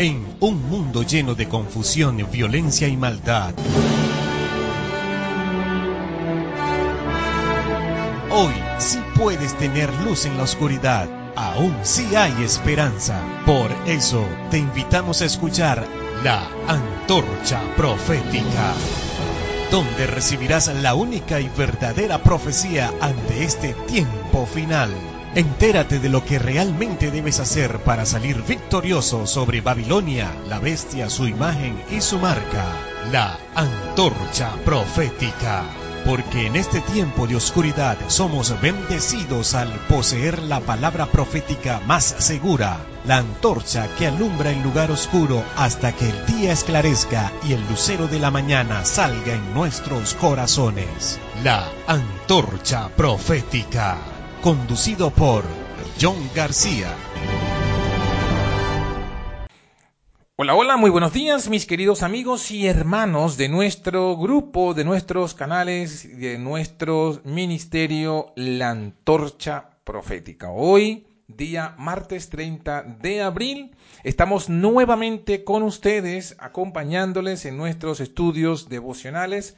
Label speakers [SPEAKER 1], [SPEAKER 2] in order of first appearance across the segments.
[SPEAKER 1] En un mundo lleno de confusión, violencia y maldad. Hoy sí puedes tener luz en la oscuridad. Aún sí hay esperanza. Por eso te invitamos a escuchar la antorcha profética, donde recibirás la única y verdadera profecía ante este tiempo final. Entérate de lo que realmente debes hacer para salir victorioso sobre Babilonia, la bestia, su imagen y su marca. La antorcha profética. Porque en este tiempo de oscuridad somos bendecidos al poseer la palabra profética más segura, la antorcha que alumbra el lugar oscuro hasta que el día esclarezca y el lucero de la mañana salga en nuestros corazones. La antorcha profética conducido por John García.
[SPEAKER 2] Hola, hola, muy buenos días mis queridos amigos y hermanos de nuestro grupo, de nuestros canales, de nuestro ministerio La Antorcha Profética. Hoy, día martes 30 de abril, estamos nuevamente con ustedes acompañándoles en nuestros estudios devocionales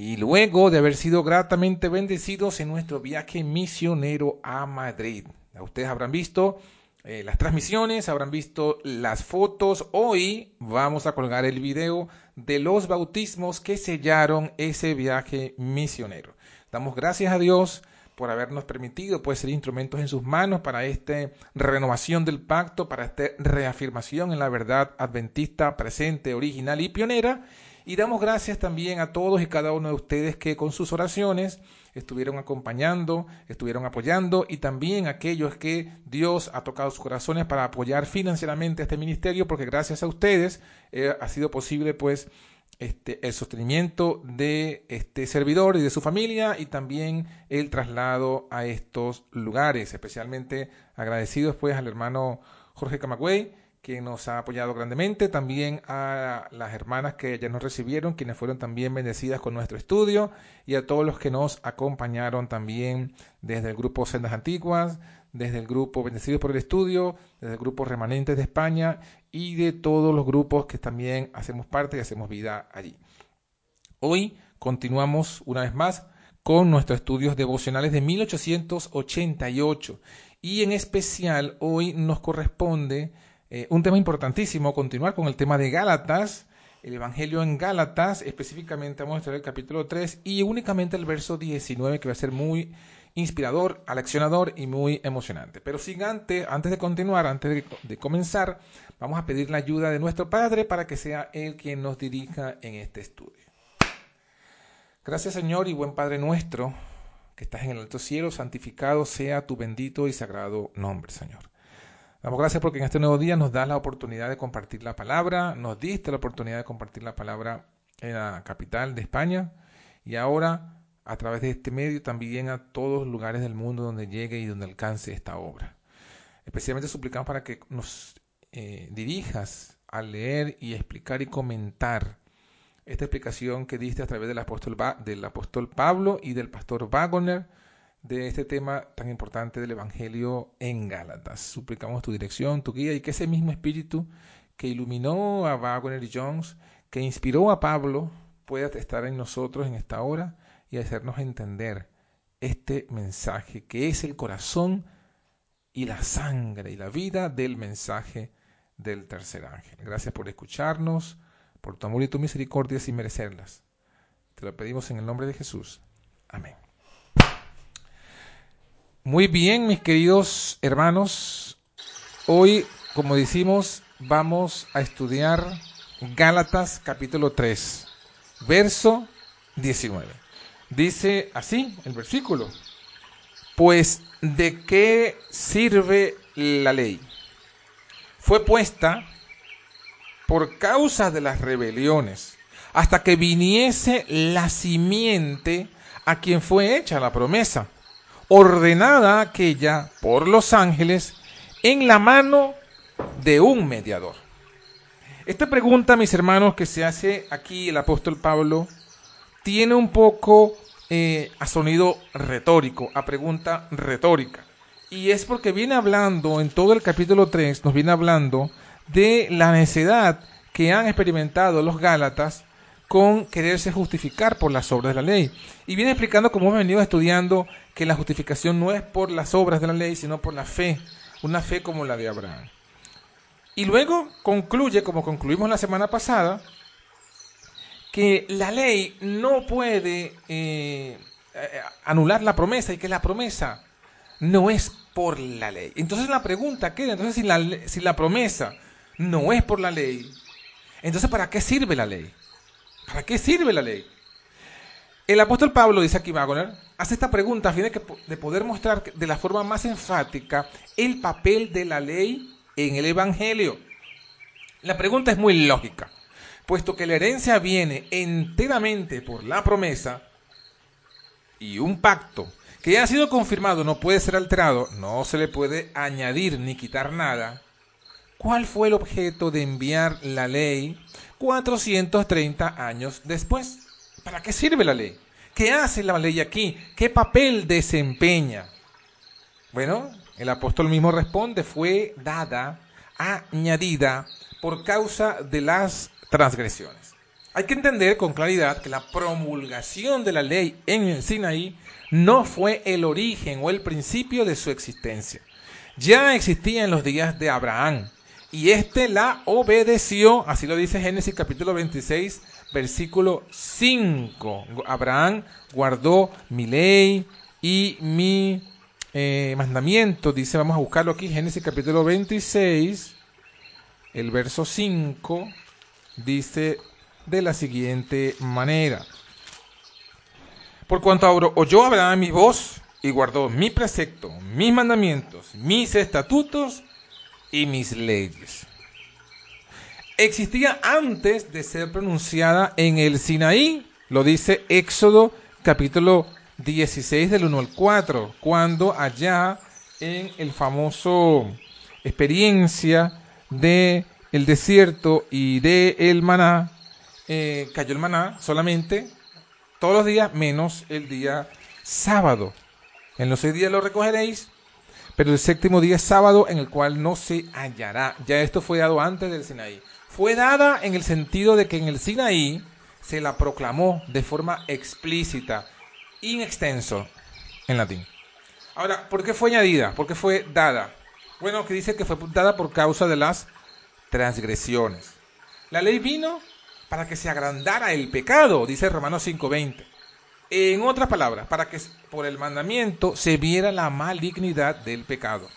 [SPEAKER 2] y luego de haber sido gratamente bendecidos en nuestro viaje misionero a Madrid. Ustedes habrán visto eh, las transmisiones, habrán visto las fotos. Hoy vamos a colgar el video de los bautismos que sellaron ese viaje misionero. Damos gracias a Dios por habernos permitido pues ser instrumentos en sus manos para esta renovación del pacto, para esta reafirmación en la verdad adventista presente, original y pionera y damos gracias también a todos y cada uno de ustedes que con sus oraciones estuvieron acompañando, estuvieron apoyando y también aquellos que Dios ha tocado sus corazones para apoyar financieramente este ministerio, porque gracias a ustedes eh, ha sido posible pues este, el sostenimiento de este servidor y de su familia y también el traslado a estos lugares, especialmente agradecidos pues al hermano Jorge Camagüey, que nos ha apoyado grandemente, también a las hermanas que ya nos recibieron, quienes fueron también bendecidas con nuestro estudio, y a todos los que nos acompañaron también desde el grupo Sendas Antiguas, desde el grupo Bendecidos por el Estudio, desde el grupo Remanentes de España y de todos los grupos que también hacemos parte y hacemos vida allí. Hoy continuamos una vez más con nuestros estudios devocionales de 1888 y en especial hoy nos corresponde eh, un tema importantísimo, continuar con el tema de Gálatas, el Evangelio en Gálatas, específicamente vamos a estudiar el capítulo 3 y únicamente el verso 19 que va a ser muy inspirador, aleccionador y muy emocionante. Pero sin antes, antes de continuar, antes de, de comenzar, vamos a pedir la ayuda de nuestro Padre para que sea Él quien nos dirija en este estudio. Gracias Señor y buen Padre nuestro, que estás en el alto cielo, santificado sea tu bendito y sagrado nombre, Señor. Damos gracias porque en este nuevo día nos das la oportunidad de compartir la palabra, nos diste la oportunidad de compartir la palabra en la capital de España y ahora a través de este medio también a todos los lugares del mundo donde llegue y donde alcance esta obra. Especialmente suplicamos para que nos eh, dirijas a leer y explicar y comentar esta explicación que diste a través del apóstol, del apóstol Pablo y del pastor Wagner de este tema tan importante del Evangelio en Gálatas. Suplicamos tu dirección, tu guía y que ese mismo espíritu que iluminó a Wagner y Jones, que inspiró a Pablo, pueda estar en nosotros en esta hora y hacernos entender este mensaje que es el corazón y la sangre y la vida del mensaje del tercer ángel. Gracias por escucharnos, por tu amor y tu misericordia sin merecerlas. Te lo pedimos en el nombre de Jesús. Amén. Muy bien, mis queridos hermanos. Hoy, como decimos, vamos a estudiar Gálatas capítulo 3, verso 19. Dice así el versículo. Pues, ¿de qué sirve la ley? Fue puesta por causa de las rebeliones, hasta que viniese la simiente a quien fue hecha la promesa ordenada aquella por los ángeles en la mano de un mediador. Esta pregunta, mis hermanos, que se hace aquí el apóstol Pablo, tiene un poco eh, a sonido retórico, a pregunta retórica. Y es porque viene hablando en todo el capítulo 3, nos viene hablando de la necedad que han experimentado los Gálatas con quererse justificar por las obras de la ley. Y viene explicando, como hemos venido estudiando, que la justificación no es por las obras de la ley, sino por la fe, una fe como la de Abraham. Y luego concluye, como concluimos la semana pasada, que la ley no puede eh, eh, anular la promesa y que la promesa no es por la ley. Entonces la pregunta queda, entonces si la, si la promesa no es por la ley, entonces ¿para qué sirve la ley? ¿Para qué sirve la ley? El apóstol Pablo, dice aquí Wagner, hace esta pregunta a fin de, de poder mostrar de la forma más enfática el papel de la ley en el Evangelio. La pregunta es muy lógica, puesto que la herencia viene enteramente por la promesa y un pacto que ya ha sido confirmado no puede ser alterado, no se le puede añadir ni quitar nada. ¿Cuál fue el objeto de enviar la ley 430 años después. ¿Para qué sirve la ley? ¿Qué hace la ley aquí? ¿Qué papel desempeña? Bueno, el apóstol mismo responde, fue dada, añadida, por causa de las transgresiones. Hay que entender con claridad que la promulgación de la ley en el Sinaí no fue el origen o el principio de su existencia. Ya existía en los días de Abraham, y éste la obedeció, así lo dice Génesis capítulo 26, versículo 5. Abraham guardó mi ley y mi eh, mandamiento, dice, vamos a buscarlo aquí, Génesis capítulo 26, el verso 5, dice de la siguiente manera. Por cuanto oyó Abraham mi voz y guardó mi precepto, mis mandamientos, mis estatutos y mis leyes. Existía antes de ser pronunciada en el Sinaí, lo dice Éxodo capítulo 16 del 1 al 4, cuando allá en el famoso experiencia de el desierto y de el maná, eh, cayó el maná solamente todos los días menos el día sábado. En los seis días lo recogeréis pero el séptimo día es sábado en el cual no se hallará. Ya esto fue dado antes del Sinaí. Fue dada en el sentido de que en el Sinaí se la proclamó de forma explícita, in extenso, en latín. Ahora, ¿por qué fue añadida? ¿Por qué fue dada? Bueno, que dice que fue dada por causa de las transgresiones. La ley vino para que se agrandara el pecado, dice Romanos 5:20. En otras palabras, para que por el mandamiento se viera la malignidad del pecado.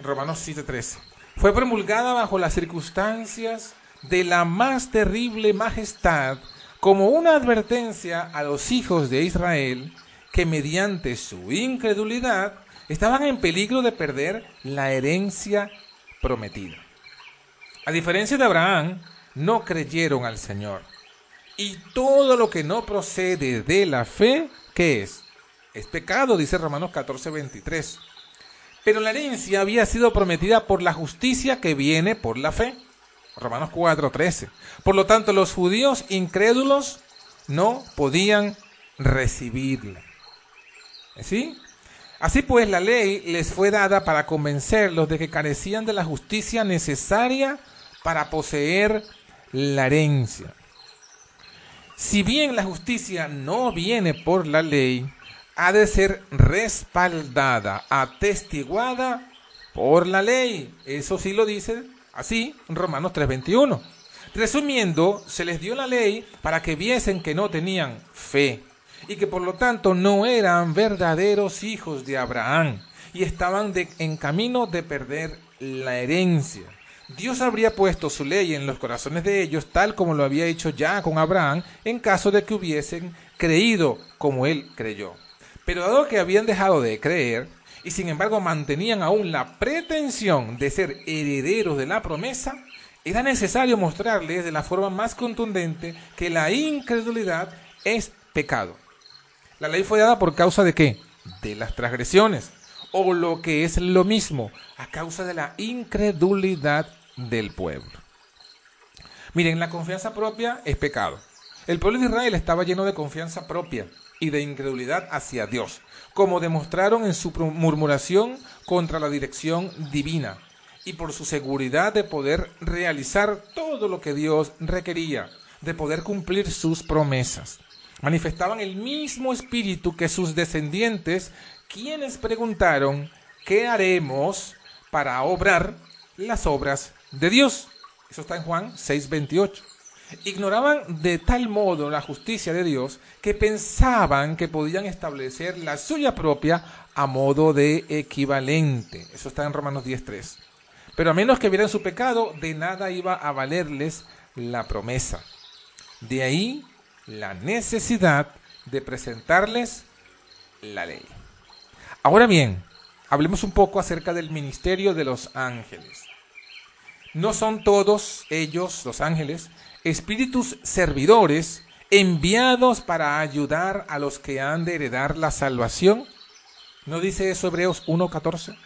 [SPEAKER 2] Romanos 7:13. Fue promulgada bajo las circunstancias de la más terrible majestad como una advertencia a los hijos de Israel que mediante su incredulidad estaban en peligro de perder la herencia prometida. A diferencia de Abraham, no creyeron al Señor y todo lo que no procede de la fe, ¿qué es? Es pecado, dice Romanos 14, 23. Pero la herencia había sido prometida por la justicia que viene por la fe. Romanos 4, 13. Por lo tanto, los judíos incrédulos no podían recibirla. ¿Sí? Así pues, la ley les fue dada para convencerlos de que carecían de la justicia necesaria para poseer la herencia. Si bien la justicia no viene por la ley, ha de ser respaldada, atestiguada por la ley. Eso sí lo dice así Romanos 3:21. Resumiendo, se les dio la ley para que viesen que no tenían fe y que por lo tanto no eran verdaderos hijos de Abraham y estaban en camino de perder la herencia. Dios habría puesto su ley en los corazones de ellos, tal como lo había hecho ya con Abraham, en caso de que hubiesen creído como él creyó. Pero dado que habían dejado de creer, y sin embargo mantenían aún la pretensión de ser herederos de la promesa, era necesario mostrarles de la forma más contundente que la incredulidad es pecado. La ley fue dada por causa de qué? De las transgresiones, o lo que es lo mismo, a causa de la incredulidad del pueblo. Miren, la confianza propia es pecado. El pueblo de Israel estaba lleno de confianza propia y de incredulidad hacia Dios, como demostraron en su murmuración contra la dirección divina. y por su seguridad de poder realizar todo lo que Dios requería, de poder cumplir sus promesas. Manifestaban el mismo espíritu que sus descendientes, quienes preguntaron, ¿qué haremos para obrar las obras de Dios? Eso está en Juan 6:28. Ignoraban de tal modo la justicia de Dios que pensaban que podían establecer la suya propia a modo de equivalente. Eso está en Romanos 10.3. Pero a menos que vieran su pecado, de nada iba a valerles la promesa. De ahí la necesidad de presentarles la ley. Ahora bien, hablemos un poco acerca del ministerio de los ángeles. No son todos ellos, los ángeles, espíritus servidores enviados para ayudar a los que han de heredar la salvación. ¿No dice eso Hebreos 1.14?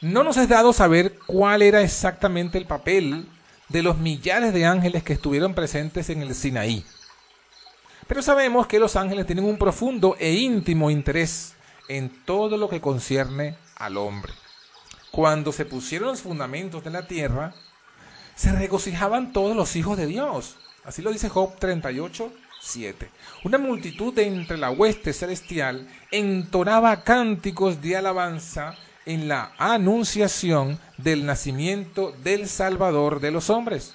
[SPEAKER 2] No nos es dado saber cuál era exactamente el papel de los millares de ángeles que estuvieron presentes en el Sinaí. Pero sabemos que los ángeles tienen un profundo e íntimo interés en todo lo que concierne al hombre. Cuando se pusieron los fundamentos de la tierra, se regocijaban todos los hijos de Dios. Así lo dice Job 38, 7. Una multitud de entre la hueste celestial entonaba cánticos de alabanza en la anunciación del nacimiento del Salvador de los hombres.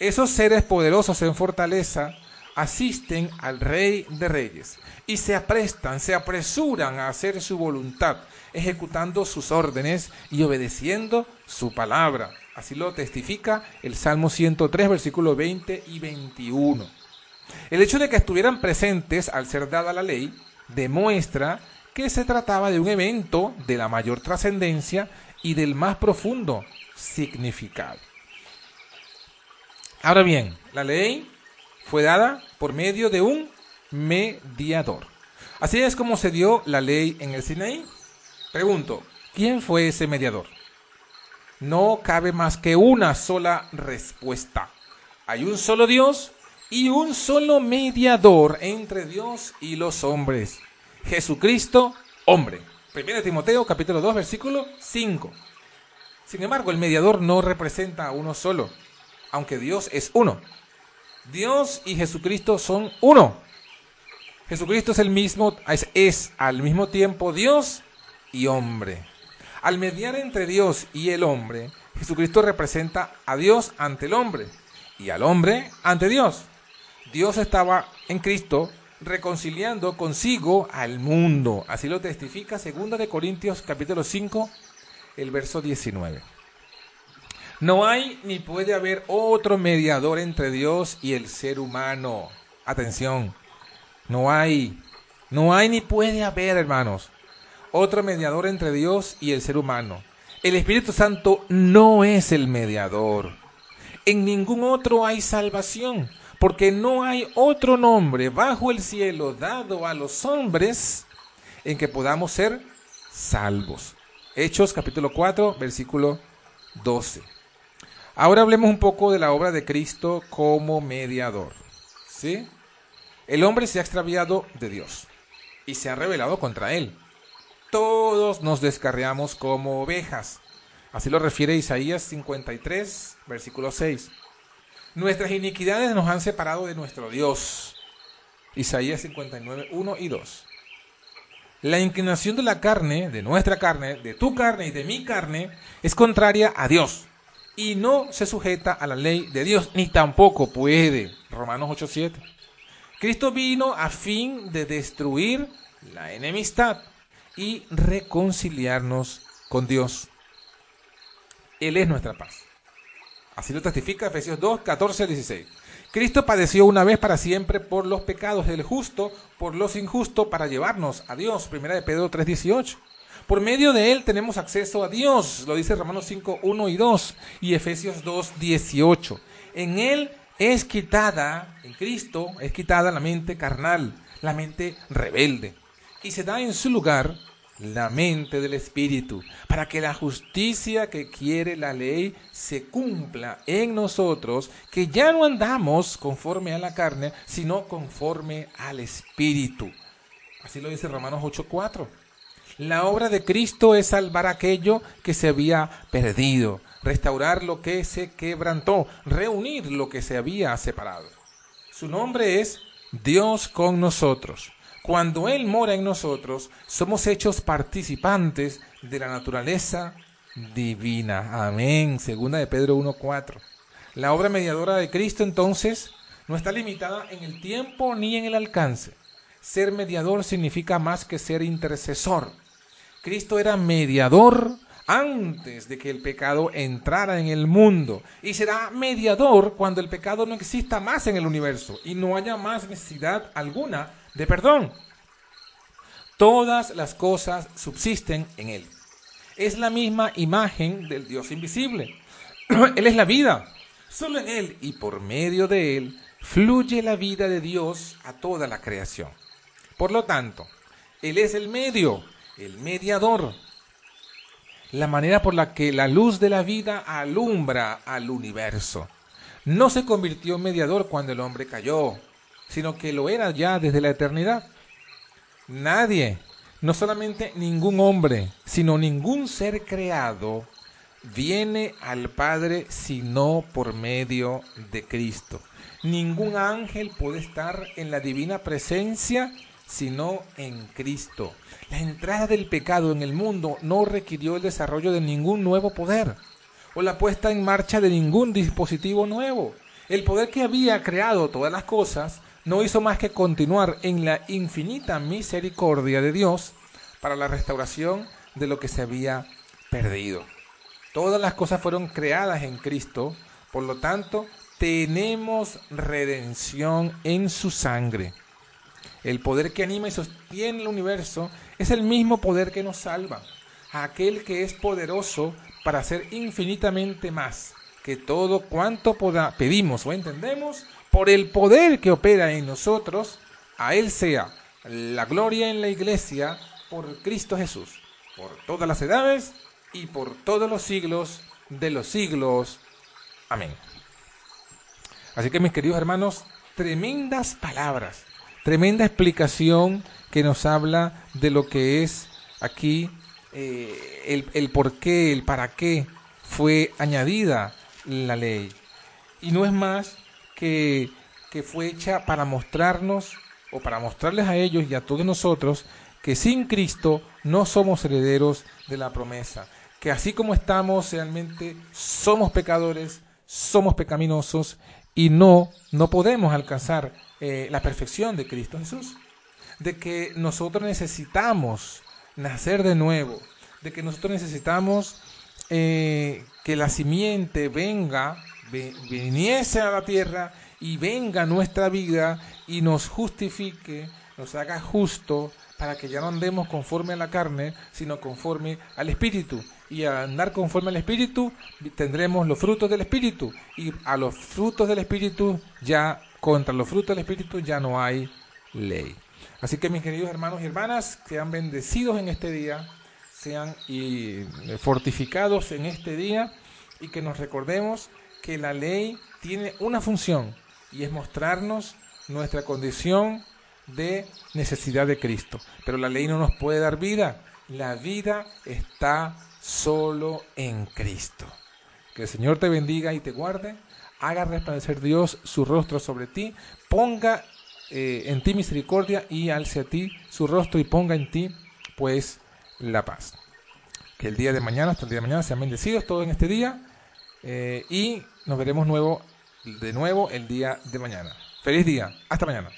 [SPEAKER 2] Esos seres poderosos en fortaleza asisten al Rey de Reyes y se aprestan, se apresuran a hacer su voluntad, ejecutando sus órdenes y obedeciendo su palabra. Así lo testifica el Salmo 103, versículos 20 y 21. El hecho de que estuvieran presentes al ser dada la ley demuestra que se trataba de un evento de la mayor trascendencia y del más profundo significado. Ahora bien, la ley fue dada por medio de un mediador. Así es como se dio la ley en el Sinaí. Pregunto, ¿quién fue ese mediador? No cabe más que una sola respuesta. Hay un solo Dios y un solo mediador entre Dios y los hombres. Jesucristo, hombre. 1 Timoteo capítulo 2 versículo 5. Sin embargo, el mediador no representa a uno solo, aunque Dios es uno. Dios y Jesucristo son uno. Jesucristo es el mismo, es, al mismo tiempo Dios y hombre. Al mediar entre Dios y el hombre, Jesucristo representa a Dios ante el hombre y al hombre ante Dios. Dios estaba en Cristo reconciliando consigo al mundo. Así lo testifica 2 de Corintios capítulo 5, el verso 19. No hay ni puede haber otro mediador entre Dios y el ser humano. Atención, no hay, no hay ni puede haber, hermanos, otro mediador entre Dios y el ser humano. El Espíritu Santo no es el mediador. En ningún otro hay salvación porque no hay otro nombre bajo el cielo dado a los hombres en que podamos ser salvos. Hechos capítulo 4, versículo 12. Ahora hablemos un poco de la obra de Cristo como mediador. ¿Sí? El hombre se ha extraviado de Dios y se ha rebelado contra él. Todos nos descarriamos como ovejas. Así lo refiere Isaías 53, versículo 6. Nuestras iniquidades nos han separado de nuestro Dios. Isaías 59, 1 y 2. La inclinación de la carne, de nuestra carne, de tu carne y de mi carne, es contraria a Dios y no se sujeta a la ley de Dios, ni tampoco puede. Romanos 8:7. Cristo vino a fin de destruir la enemistad y reconciliarnos con Dios. Él es nuestra paz. Así lo testifica Efesios 2, 14 al 16. Cristo padeció una vez para siempre por los pecados del justo, por los injustos, para llevarnos a Dios. Primera de Pedro 3, 18. Por medio de él tenemos acceso a Dios, lo dice Romanos 5, 1 y 2 y Efesios 2, 18. En él es quitada, en Cristo es quitada la mente carnal, la mente rebelde, y se da en su lugar la mente del Espíritu, para que la justicia que quiere la ley se cumpla en nosotros, que ya no andamos conforme a la carne, sino conforme al Espíritu. Así lo dice Romanos 8:4. La obra de Cristo es salvar aquello que se había perdido, restaurar lo que se quebrantó, reunir lo que se había separado. Su nombre es Dios con nosotros. Cuando Él mora en nosotros, somos hechos participantes de la naturaleza divina. Amén. Segunda de Pedro 1.4. La obra mediadora de Cristo entonces no está limitada en el tiempo ni en el alcance. Ser mediador significa más que ser intercesor. Cristo era mediador antes de que el pecado entrara en el mundo y será mediador cuando el pecado no exista más en el universo y no haya más necesidad alguna de perdón. Todas las cosas subsisten en Él. Es la misma imagen del Dios invisible. Él es la vida. Solo en Él y por medio de Él fluye la vida de Dios a toda la creación. Por lo tanto, Él es el medio, el mediador, la manera por la que la luz de la vida alumbra al universo. No se convirtió en mediador cuando el hombre cayó, sino que lo era ya desde la eternidad. Nadie, no solamente ningún hombre, sino ningún ser creado, viene al Padre sino por medio de Cristo. Ningún ángel puede estar en la divina presencia sino en Cristo. La entrada del pecado en el mundo no requirió el desarrollo de ningún nuevo poder o la puesta en marcha de ningún dispositivo nuevo. El poder que había creado todas las cosas no hizo más que continuar en la infinita misericordia de Dios para la restauración de lo que se había perdido. Todas las cosas fueron creadas en Cristo, por lo tanto, tenemos redención en su sangre. El poder que anima y sostiene el universo es el mismo poder que nos salva, aquel que es poderoso para hacer infinitamente más que todo cuanto pedimos o entendemos, por el poder que opera en nosotros, a Él sea la gloria en la iglesia por Cristo Jesús, por todas las edades y por todos los siglos de los siglos. Amén. Así que mis queridos hermanos, tremendas palabras Tremenda explicación que nos habla de lo que es aquí eh, el, el por qué, el para qué fue añadida la ley. Y no es más que, que fue hecha para mostrarnos o para mostrarles a ellos y a todos nosotros que sin Cristo no somos herederos de la promesa, que así como estamos realmente somos pecadores, somos pecaminosos y no, no podemos alcanzar eh, la perfección de Cristo Jesús, de que nosotros necesitamos nacer de nuevo, de que nosotros necesitamos eh, que la simiente venga, viniese a la tierra y venga nuestra vida y nos justifique, nos haga justo, para que ya no andemos conforme a la carne, sino conforme al Espíritu. Y al andar conforme al Espíritu tendremos los frutos del Espíritu. Y a los frutos del Espíritu ya contra los frutos del Espíritu ya no hay ley. Así que mis queridos hermanos y hermanas, sean bendecidos en este día, sean y eh, fortificados en este día y que nos recordemos que la ley tiene una función y es mostrarnos nuestra condición de necesidad de Cristo. Pero la ley no nos puede dar vida. La vida está solo en Cristo. Que el Señor te bendiga y te guarde haga resplandecer Dios su rostro sobre ti, ponga eh, en ti misericordia y alce a ti su rostro y ponga en ti pues la paz. Que el día de mañana, hasta el día de mañana, sean bendecidos todos en este día eh, y nos veremos de nuevo el día de mañana. Feliz día, hasta mañana.